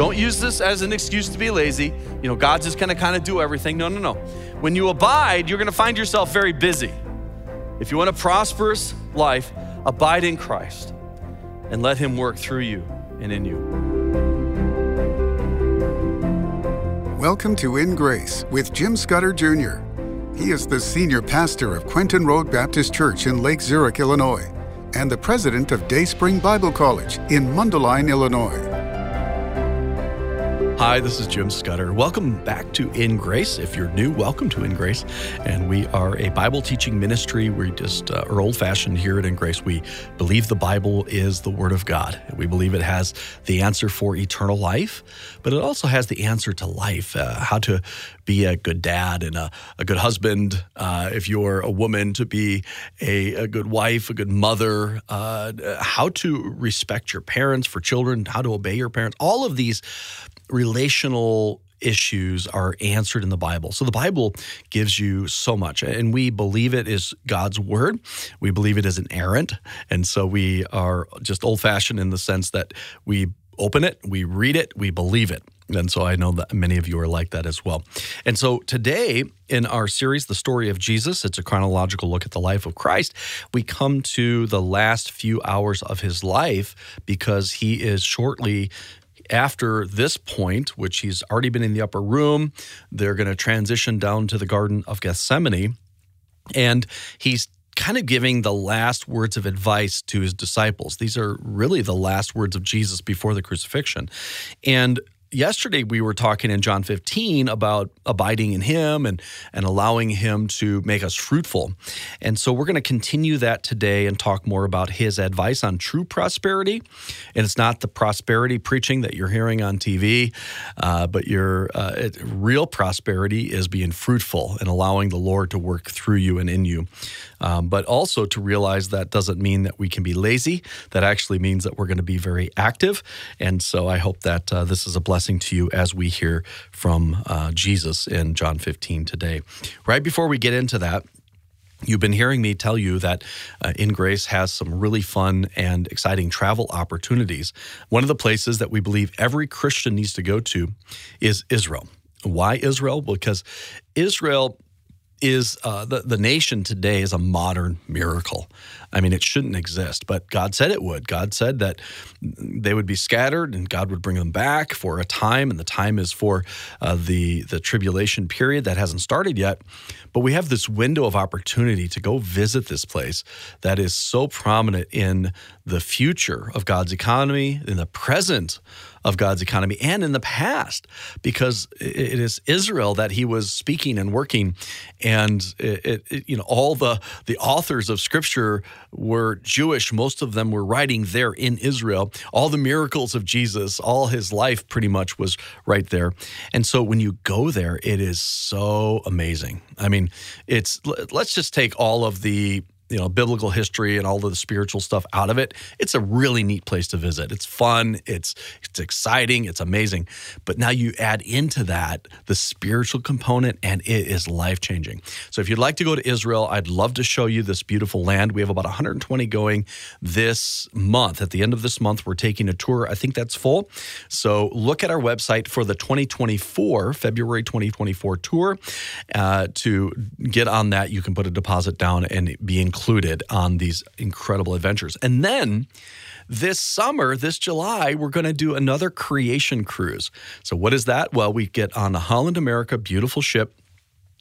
Don't use this as an excuse to be lazy. You know, God's just gonna kind of do everything. No, no, no. When you abide, you're gonna find yourself very busy. If you want a prosperous life, abide in Christ and let Him work through you and in you. Welcome to In Grace with Jim Scudder Jr. He is the senior pastor of Quentin Road Baptist Church in Lake Zurich, Illinois, and the president of Dayspring Bible College in Mundelein, Illinois. Hi, this is Jim Scudder. Welcome back to In Grace. If you're new, welcome to In Grace. And we are a Bible teaching ministry. We just uh, are old fashioned here at In Grace. We believe the Bible is the Word of God. We believe it has the answer for eternal life, but it also has the answer to life uh, how to be a good dad and a, a good husband. Uh, if you're a woman, to be a, a good wife, a good mother, uh, how to respect your parents for children, how to obey your parents. All of these relational issues are answered in the Bible. So the Bible gives you so much, and we believe it is God's word. We believe it is inerrant, and so we are just old fashioned in the sense that we open it, we read it, we believe it. And so I know that many of you are like that as well. And so today in our series, The Story of Jesus, it's a chronological look at the life of Christ. We come to the last few hours of his life because he is shortly after this point, which he's already been in the upper room, they're going to transition down to the Garden of Gethsemane. And he's kind of giving the last words of advice to his disciples. These are really the last words of Jesus before the crucifixion. And yesterday we were talking in John 15 about abiding in him and and allowing him to make us fruitful. And so we're going to continue that today and talk more about his advice on true prosperity. And it's not the prosperity preaching that you're hearing on TV, uh, but your uh, it, real prosperity is being fruitful and allowing the Lord to work through you and in you. Um, but also to realize that doesn't mean that we can be lazy. That actually means that we're going to be very active. And so I hope that uh, this is a blessing to you as we hear from uh, Jesus in John 15 today. Right before we get into that, You've been hearing me tell you that uh, In Grace has some really fun and exciting travel opportunities. One of the places that we believe every Christian needs to go to is Israel. Why Israel? Because Israel is uh, the, the nation today is a modern miracle. I mean, it shouldn't exist, but God said it would. God said that they would be scattered and God would bring them back for a time, and the time is for uh, the, the tribulation period that hasn't started yet. But we have this window of opportunity to go visit this place that is so prominent in the future of God's economy, in the present of God's economy and in the past, because it is Israel that he was speaking and working, and it, it, you know all the the authors of Scripture were Jewish. Most of them were writing there in Israel. All the miracles of Jesus, all his life, pretty much was right there. And so when you go there, it is so amazing. I mean, it's let's just take all of the you know biblical history and all of the spiritual stuff out of it it's a really neat place to visit. It's fun it's it's exciting it's amazing. But now you add into that the spiritual component and it is life changing so if you'd like to go to israel i'd love to show you this beautiful land. We have about 120 going this month. At the end of this month we're taking a tour. I think that's full. So look at our website for the 2024 february 2024 tour. Uh, to get on that you can put a deposit down and be included included on these incredible adventures. And then this summer, this July, we're going to do another creation cruise. So, what is that? Well, we get on the Holland America, beautiful ship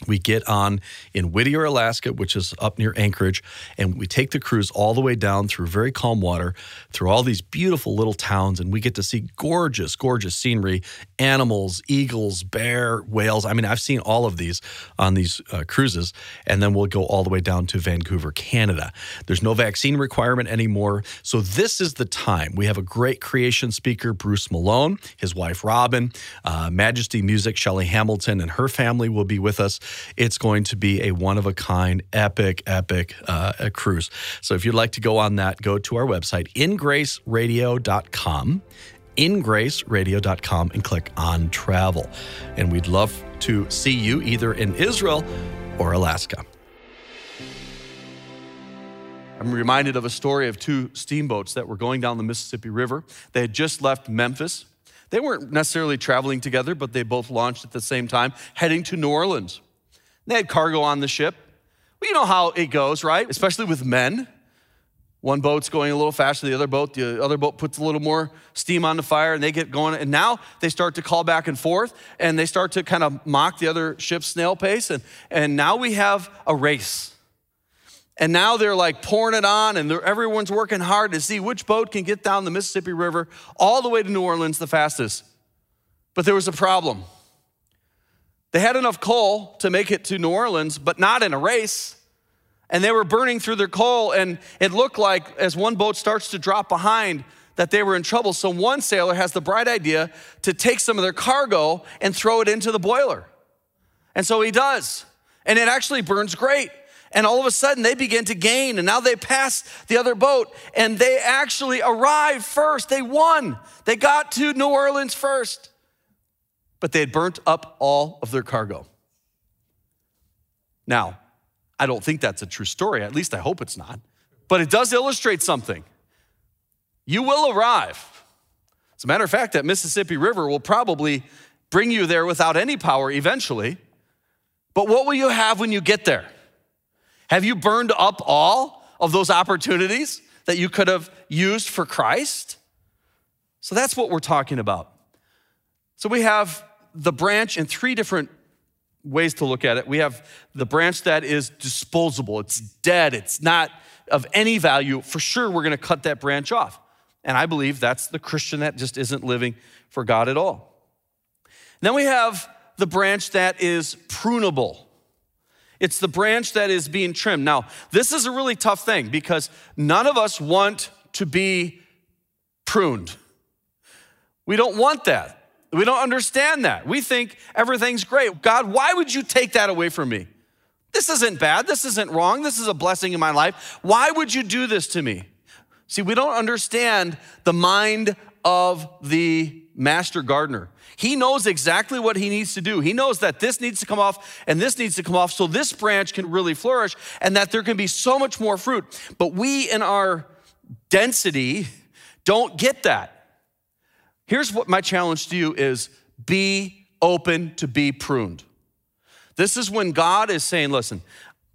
we get on in Whittier, Alaska, which is up near Anchorage, and we take the cruise all the way down through very calm water, through all these beautiful little towns, and we get to see gorgeous, gorgeous scenery animals, eagles, bear, whales. I mean, I've seen all of these on these uh, cruises, and then we'll go all the way down to Vancouver, Canada. There's no vaccine requirement anymore. So, this is the time. We have a great creation speaker, Bruce Malone, his wife, Robin, uh, Majesty Music, Shelly Hamilton, and her family will be with us. It's going to be a one of a kind, epic, epic uh, cruise. So if you'd like to go on that, go to our website, ingraceradio.com ingraceradio.com and click on travel. And we'd love to see you either in Israel or Alaska. I'm reminded of a story of two steamboats that were going down the Mississippi River. They had just left Memphis They weren't necessarily traveling together, but they both launched at the same time, heading to New Orleans. They had cargo on the ship. Well, you know how it goes, right? Especially with men. One boat's going a little faster than the other boat. The other boat puts a little more steam on the fire and they get going. And now they start to call back and forth and they start to kind of mock the other ship's snail pace. And, and now we have a race. And now they're like pouring it on and everyone's working hard to see which boat can get down the Mississippi River all the way to New Orleans the fastest. But there was a problem. They had enough coal to make it to New Orleans, but not in a race. And they were burning through their coal and it looked like as one boat starts to drop behind that they were in trouble. So one sailor has the bright idea to take some of their cargo and throw it into the boiler. And so he does. And it actually burns great. And all of a sudden they begin to gain and now they pass the other boat and they actually arrive first. They won. They got to new orleans first but they had burnt up all of their cargo now I don't think that's a true story. At least I hope it's not. But it does illustrate something. You will arrive. As a matter of fact, that Mississippi River will probably bring you there without any power eventually. But what will you have when you get there? Have you burned up all of those opportunities that you could have used for Christ? So that's what we're talking about. So we have the branch in three different ways to look at it. We have the branch that is disposable, it's dead, it's not of any value. For sure, we're going to cut that branch off. And I believe that's the Christian that just isn't living for God at all. Then we have the branch that is prunable. It's the branch that is being trimmed. Now, this is a really tough thing because none of us want to be pruned. We don't want that. We don't understand that. We think everything's great. God, why would you take that away from me? This isn't bad. This isn't wrong. This is a blessing in my life. Why would you do this to me? See, we don't understand the mind of the master gardener. He knows exactly what he needs to do. He knows that this needs to come off and this needs to come off so this branch can really flourish and that there can be so much more fruit. But we, in our density, don't get that. Here's what my challenge to you is be open to be pruned. This is when God is saying, listen,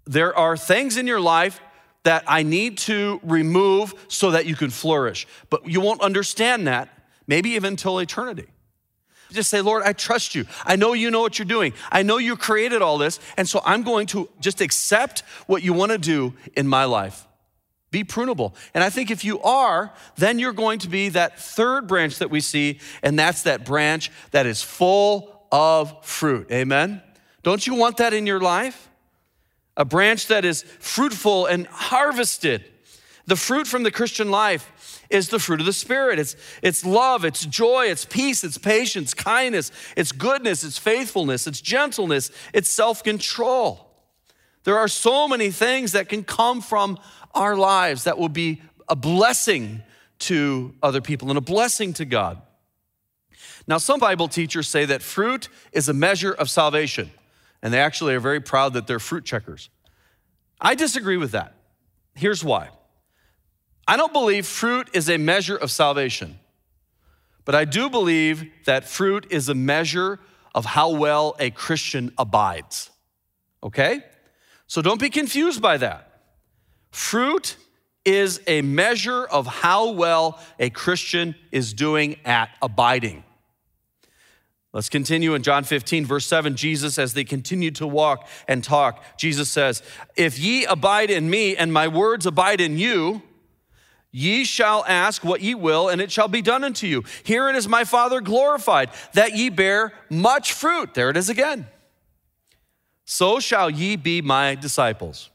there are things in your life that I need to remove so that you can flourish. But you won't understand that, maybe even until eternity. Just say, Lord, I trust you. I know you know what you're doing. I know you created all this. And so I'm going to just accept what you want to do in my life. Be prunable. And I think if you are, then you're going to be that third branch that we see, and that's that branch that is full of fruit. Amen? Don't you want that in your life? A branch that is fruitful and harvested. The fruit from the Christian life is the fruit of the Spirit. It's, it's love, it's joy, it's peace, it's patience, kindness, it's goodness, it's faithfulness, it's gentleness, it's self control. There are so many things that can come from our lives that will be a blessing to other people and a blessing to God. Now, some Bible teachers say that fruit is a measure of salvation, and they actually are very proud that they're fruit checkers. I disagree with that. Here's why I don't believe fruit is a measure of salvation, but I do believe that fruit is a measure of how well a Christian abides. Okay? So don't be confused by that. Fruit is a measure of how well a Christian is doing at abiding. Let's continue in John 15, verse 7. Jesus, as they continued to walk and talk, Jesus says, If ye abide in me and my words abide in you, ye shall ask what ye will, and it shall be done unto you. Herein is my Father glorified, that ye bear much fruit. There it is again. So shall ye be my disciples.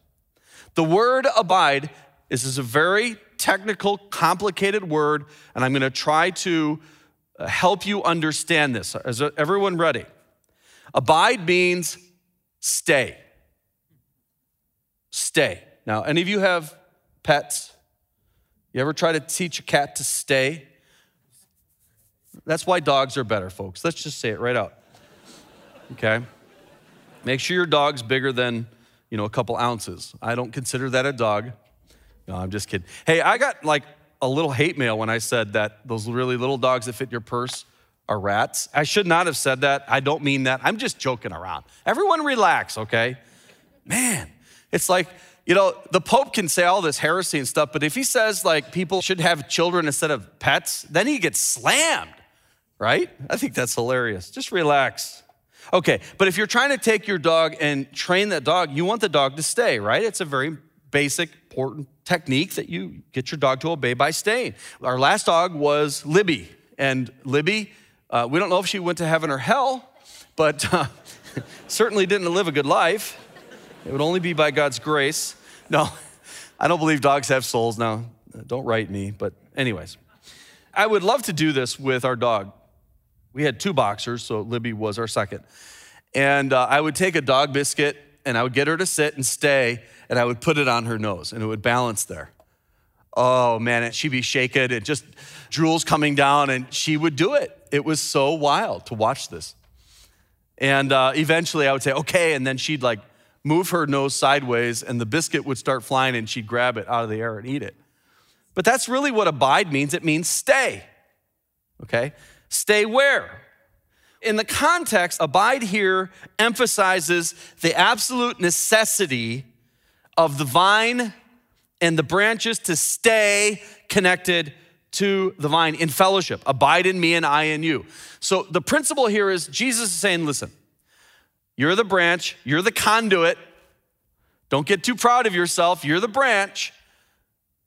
The word abide this is a very technical, complicated word, and I'm going to try to uh, help you understand this. Is everyone ready? Abide means stay. Stay. Now, any of you have pets? You ever try to teach a cat to stay? That's why dogs are better, folks. Let's just say it right out. Okay? Make sure your dog's bigger than you know, a couple ounces. I don't consider that a dog. No, I'm just kidding. Hey, I got like a little hate mail when I said that those really little dogs that fit your purse are rats. I should not have said that. I don't mean that. I'm just joking around. Everyone relax, okay? Man, it's like, you know, the Pope can say all this heresy and stuff, but if he says like people should have children instead of pets, then he gets slammed, right? I think that's hilarious. Just relax. Okay, but if you're trying to take your dog and train that dog, you want the dog to stay, right? It's a very basic, important technique that you get your dog to obey by staying. Our last dog was Libby, and Libby uh, we don't know if she went to heaven or hell, but uh, certainly didn't live a good life. It would only be by God's grace. No, I don't believe dogs have souls now. Don't write me, but, anyways. I would love to do this with our dog. We had two boxers, so Libby was our second. And uh, I would take a dog biscuit and I would get her to sit and stay, and I would put it on her nose, and it would balance there. Oh man, she'd be shaken and just drools coming down, and she would do it. It was so wild to watch this. And uh, eventually I would say, okay, and then she'd like move her nose sideways, and the biscuit would start flying, and she'd grab it out of the air and eat it. But that's really what abide means it means stay. Okay? Stay where? In the context, abide here emphasizes the absolute necessity of the vine and the branches to stay connected to the vine in fellowship. Abide in me and I in you. So the principle here is Jesus is saying, listen, you're the branch, you're the conduit. Don't get too proud of yourself. You're the branch.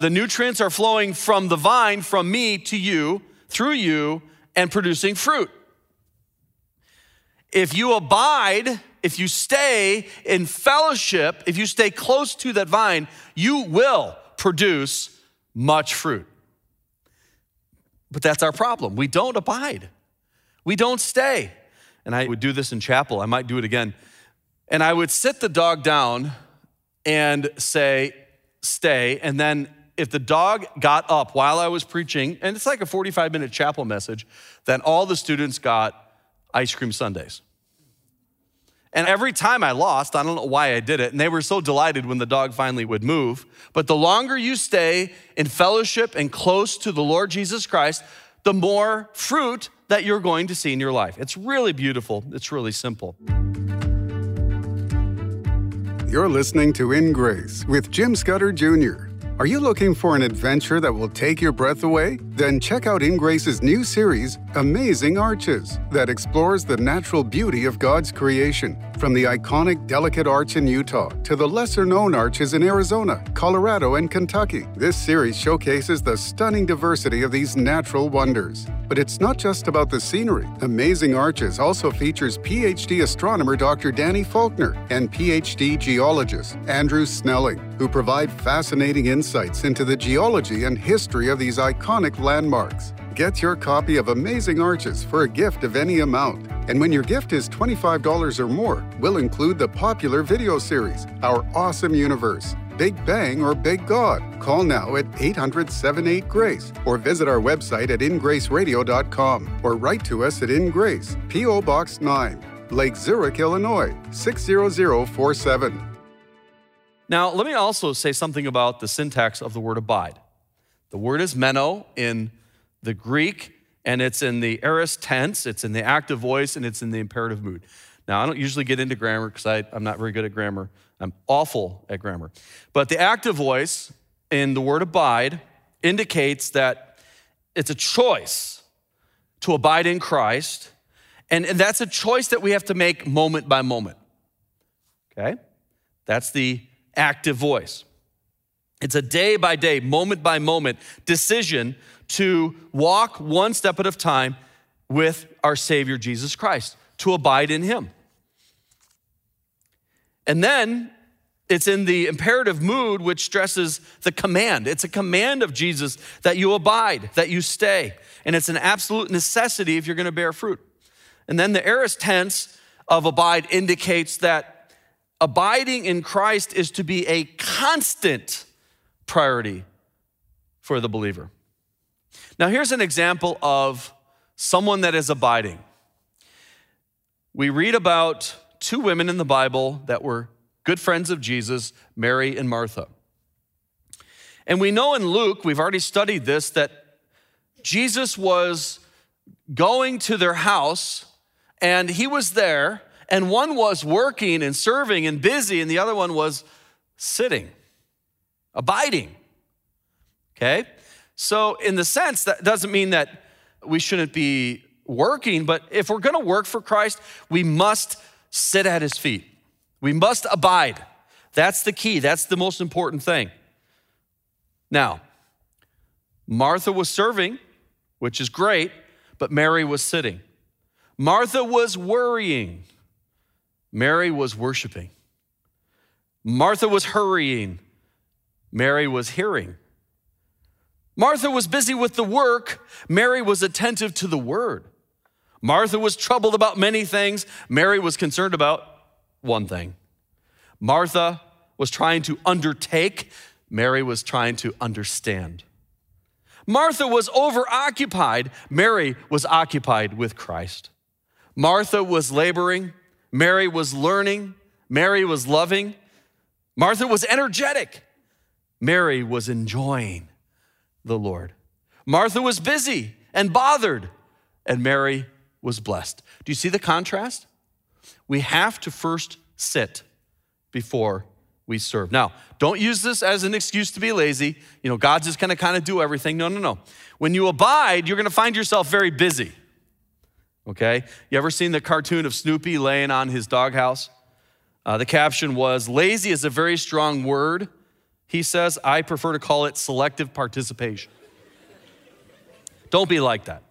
The nutrients are flowing from the vine, from me to you, through you, and producing fruit. If you abide, if you stay in fellowship, if you stay close to that vine, you will produce much fruit. But that's our problem. We don't abide, we don't stay. And I would do this in chapel, I might do it again. And I would sit the dog down and say, stay. And then if the dog got up while I was preaching, and it's like a 45 minute chapel message, then all the students got ice cream sundaes. And every time I lost, I don't know why I did it, and they were so delighted when the dog finally would move. But the longer you stay in fellowship and close to the Lord Jesus Christ, the more fruit that you're going to see in your life. It's really beautiful, it's really simple. You're listening to In Grace with Jim Scudder Jr. Are you looking for an adventure that will take your breath away? Then check out In Grace's new series, Amazing Arches, that explores the natural beauty of God's creation. From the iconic Delicate Arch in Utah to the lesser known arches in Arizona, Colorado, and Kentucky, this series showcases the stunning diversity of these natural wonders. But it's not just about the scenery. Amazing Arches also features PhD astronomer Dr. Danny Faulkner and PhD geologist Andrew Snelling, who provide fascinating insights into the geology and history of these iconic landmarks. Get your copy of Amazing Arches for a gift of any amount. And when your gift is $25 or more, we'll include the popular video series, Our Awesome Universe, Big Bang or Big God. Call now at 800 78 Grace or visit our website at ingraceradio.com or write to us at InGrace, P.O. Box 9, Lake Zurich, Illinois 60047. Now, let me also say something about the syntax of the word abide. The word is meno in the Greek, and it's in the aorist tense, it's in the active voice, and it's in the imperative mood. Now, I don't usually get into grammar because I'm not very good at grammar. I'm awful at grammar. But the active voice in the word abide indicates that it's a choice to abide in Christ, and, and that's a choice that we have to make moment by moment. Okay? That's the active voice. It's a day by day, moment by moment decision to walk one step at a time with our Savior Jesus Christ, to abide in Him. And then it's in the imperative mood, which stresses the command. It's a command of Jesus that you abide, that you stay. And it's an absolute necessity if you're going to bear fruit. And then the aorist tense of abide indicates that abiding in Christ is to be a constant priority for the believer. Now, here's an example of someone that is abiding. We read about two women in the Bible that were good friends of Jesus, Mary and Martha. And we know in Luke, we've already studied this, that Jesus was going to their house, and he was there, and one was working and serving and busy, and the other one was sitting, abiding. Okay? So, in the sense, that doesn't mean that we shouldn't be working, but if we're gonna work for Christ, we must sit at his feet. We must abide. That's the key, that's the most important thing. Now, Martha was serving, which is great, but Mary was sitting. Martha was worrying, Mary was worshiping. Martha was hurrying, Mary was hearing. Martha was busy with the work, Mary was attentive to the word. Martha was troubled about many things, Mary was concerned about one thing. Martha was trying to undertake, Mary was trying to understand. Martha was overoccupied, Mary was occupied with Christ. Martha was laboring, Mary was learning, Mary was loving, Martha was energetic, Mary was enjoying the Lord. Martha was busy and bothered, and Mary was blessed. Do you see the contrast? We have to first sit before we serve. Now, don't use this as an excuse to be lazy. You know, God's just gonna kind of do everything. No, no, no. When you abide, you're gonna find yourself very busy. Okay? You ever seen the cartoon of Snoopy laying on his doghouse? Uh, the caption was Lazy is a very strong word. He says, I prefer to call it selective participation. Don't be like that.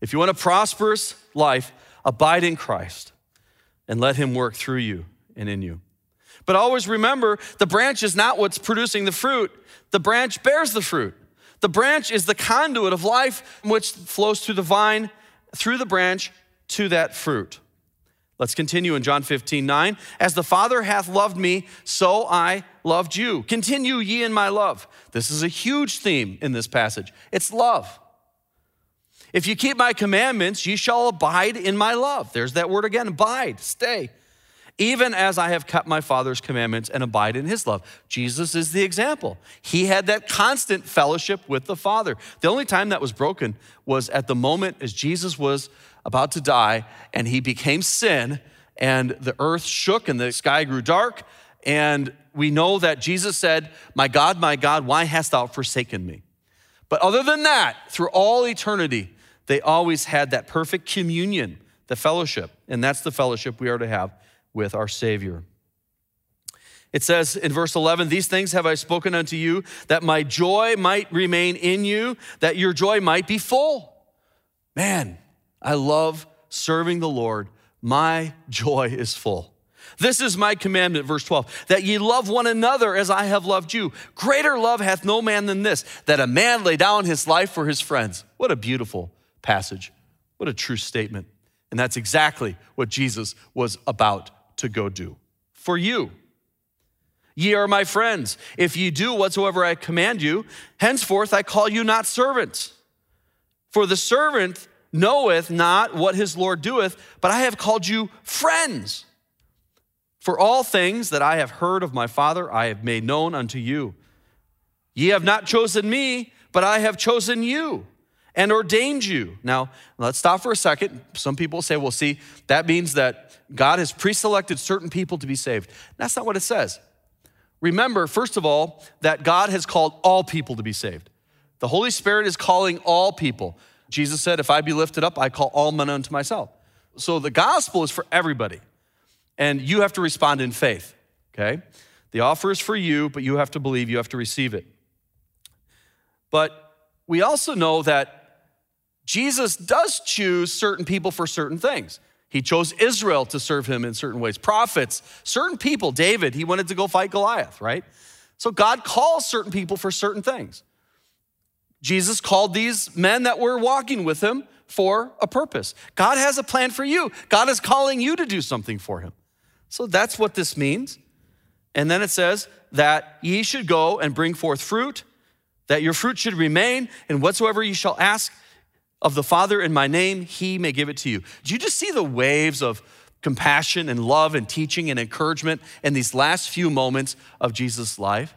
If you want a prosperous life, abide in Christ and let Him work through you and in you. But always remember the branch is not what's producing the fruit, the branch bears the fruit. The branch is the conduit of life which flows through the vine, through the branch to that fruit. Let's continue in John 15, 9. As the Father hath loved me, so I loved you. Continue ye in my love. This is a huge theme in this passage. It's love. If you keep my commandments, ye shall abide in my love. There's that word again abide, stay even as I have kept my Father's commandments and abide in his love. Jesus is the example. He had that constant fellowship with the Father. The only time that was broken was at the moment as Jesus was about to die and he became sin and the earth shook and the sky grew dark. And we know that Jesus said, My God, my God, why hast thou forsaken me? But other than that, through all eternity, they always had that perfect communion, the fellowship. And that's the fellowship we are to have with our Savior. It says in verse 11, These things have I spoken unto you, that my joy might remain in you, that your joy might be full. Man, I love serving the Lord. My joy is full. This is my commandment, verse 12, that ye love one another as I have loved you. Greater love hath no man than this, that a man lay down his life for his friends. What a beautiful passage. What a true statement. And that's exactly what Jesus was about to go do for you. Ye are my friends, if ye do whatsoever I command you. Henceforth I call you not servants. For the servant knoweth not what his Lord doeth, but I have called you friends. For all things that I have heard of my Father, I have made known unto you. Ye have not chosen me, but I have chosen you and ordained you. Now, let's stop for a second. Some people say, well, see, that means that God has pre selected certain people to be saved. That's not what it says. Remember, first of all, that God has called all people to be saved. The Holy Spirit is calling all people. Jesus said, If I be lifted up, I call all men unto myself. So the gospel is for everybody, and you have to respond in faith, okay? The offer is for you, but you have to believe, you have to receive it. But we also know that Jesus does choose certain people for certain things. He chose Israel to serve him in certain ways, prophets, certain people. David, he wanted to go fight Goliath, right? So God calls certain people for certain things. Jesus called these men that were walking with him for a purpose. God has a plan for you. God is calling you to do something for him. So that's what this means. And then it says that ye should go and bring forth fruit, that your fruit should remain, and whatsoever ye shall ask of the Father in my name, he may give it to you. Do you just see the waves of compassion and love and teaching and encouragement in these last few moments of Jesus' life?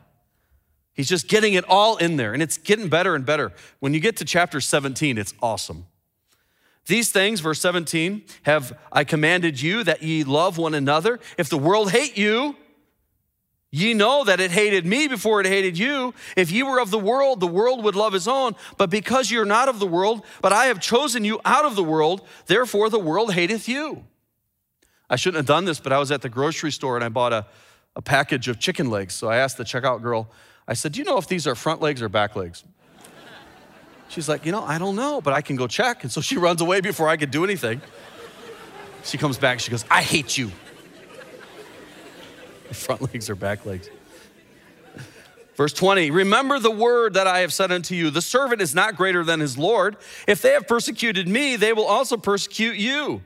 He's just getting it all in there, and it's getting better and better. When you get to chapter 17, it's awesome. These things, verse 17, have I commanded you that ye love one another. If the world hate you, Ye know that it hated me before it hated you. If ye were of the world, the world would love his own. But because you're not of the world, but I have chosen you out of the world, therefore the world hateth you. I shouldn't have done this, but I was at the grocery store and I bought a, a package of chicken legs. So I asked the checkout girl, I said, Do you know if these are front legs or back legs? She's like, You know, I don't know, but I can go check. And so she runs away before I could do anything. She comes back, she goes, I hate you. front legs or back legs. Verse 20, remember the word that I have said unto you the servant is not greater than his Lord. If they have persecuted me, they will also persecute you.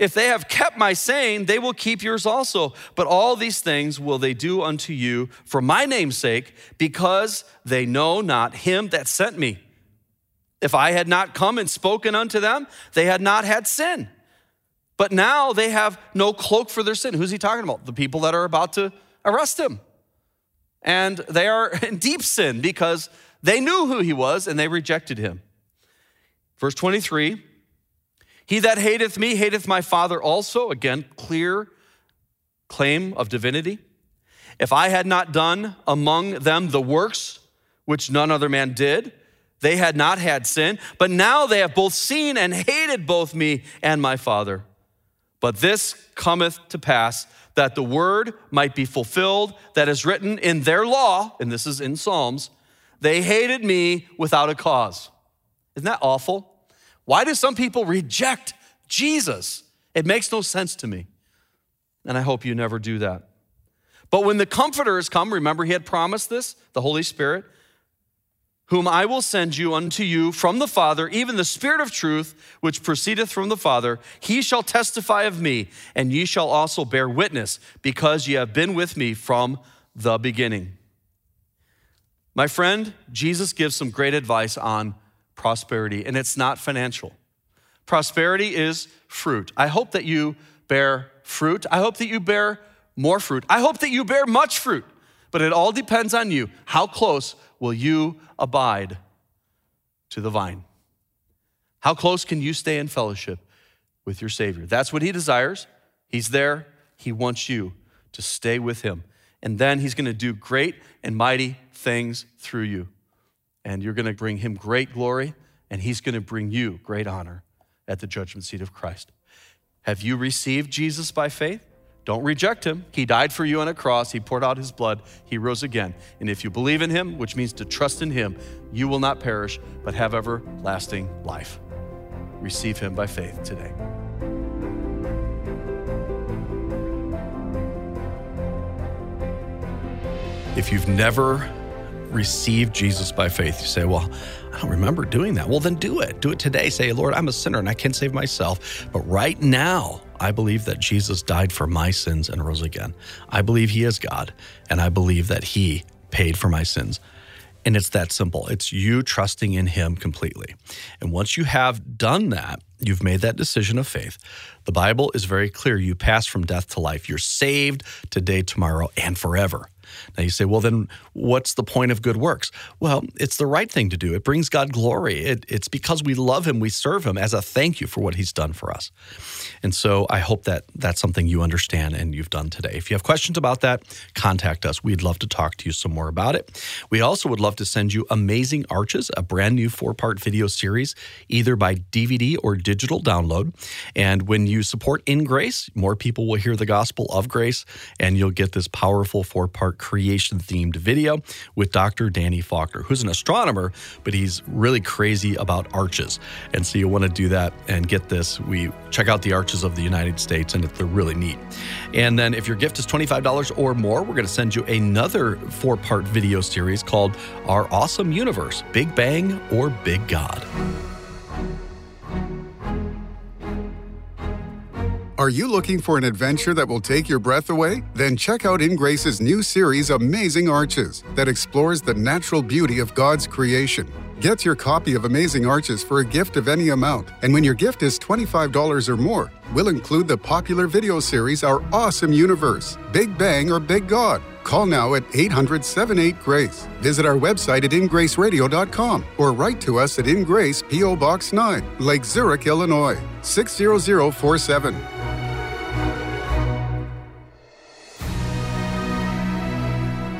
If they have kept my saying, they will keep yours also. But all these things will they do unto you for my name's sake, because they know not him that sent me. If I had not come and spoken unto them, they had not had sin. But now they have no cloak for their sin. Who's he talking about? The people that are about to arrest him. And they are in deep sin because they knew who he was and they rejected him. Verse 23 He that hateth me hateth my Father also. Again, clear claim of divinity. If I had not done among them the works which none other man did, they had not had sin. But now they have both seen and hated both me and my Father. But this cometh to pass that the word might be fulfilled that is written in their law, and this is in Psalms, they hated me without a cause. Isn't that awful? Why do some people reject Jesus? It makes no sense to me. And I hope you never do that. But when the Comforter has come, remember he had promised this, the Holy Spirit, whom I will send you unto you from the Father, even the Spirit of truth, which proceedeth from the Father, he shall testify of me, and ye shall also bear witness, because ye have been with me from the beginning. My friend, Jesus gives some great advice on prosperity, and it's not financial. Prosperity is fruit. I hope that you bear fruit. I hope that you bear more fruit. I hope that you bear much fruit, but it all depends on you. How close will you abide to the vine? How close can you stay in fellowship with your Savior? That's what He desires. He's there. He wants you to stay with Him. And then He's going to do great and mighty things through you. And you're going to bring Him great glory, and He's going to bring you great honor at the judgment seat of Christ. Have you received Jesus by faith? Don't reject him. He died for you on a cross. He poured out his blood. He rose again. And if you believe in him, which means to trust in him, you will not perish, but have everlasting life. Receive him by faith today. If you've never received Jesus by faith, you say, Well, I don't remember doing that. Well, then do it. Do it today. Say, Lord, I'm a sinner and I can't save myself. But right now, I believe that Jesus died for my sins and rose again. I believe he is God, and I believe that he paid for my sins. And it's that simple. It's you trusting in him completely. And once you have done that, you've made that decision of faith. The Bible is very clear. You pass from death to life. You're saved today, tomorrow, and forever. Now you say, well, then what's the point of good works? Well, it's the right thing to do. It brings God glory. It, it's because we love Him, we serve Him as a thank you for what He's done for us. And so I hope that that's something you understand and you've done today. If you have questions about that, contact us. We'd love to talk to you some more about it. We also would love to send you Amazing Arches, a brand new four part video series, either by DVD or digital download. And when you support In Grace, more people will hear the gospel of grace and you'll get this powerful four part creation themed video with Dr. Danny Faulkner, who's an astronomer, but he's really crazy about arches. And so you want to do that and get this. We check out the arches of the United States, and they're really neat. And then if your gift is $25 or more, we're going to send you another four part video series called Our Awesome Universe Big Bang or Big God. Are you looking for an adventure that will take your breath away? Then check out In Grace's new series, Amazing Arches, that explores the natural beauty of God's creation. Get your copy of Amazing Arches for a gift of any amount. And when your gift is $25 or more, we'll include the popular video series Our Awesome Universe Big Bang or Big God. Call now at 800 78 Grace. Visit our website at ingraceradio.com or write to us at Ingrace P.O. Box 9, Lake Zurich, Illinois 60047.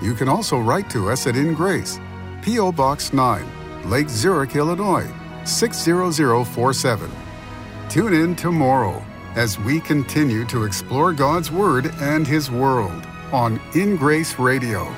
You can also write to us at In Grace, P.O. Box 9, Lake Zurich, Illinois 60047. Tune in tomorrow as we continue to explore God's Word and His world on In Grace Radio.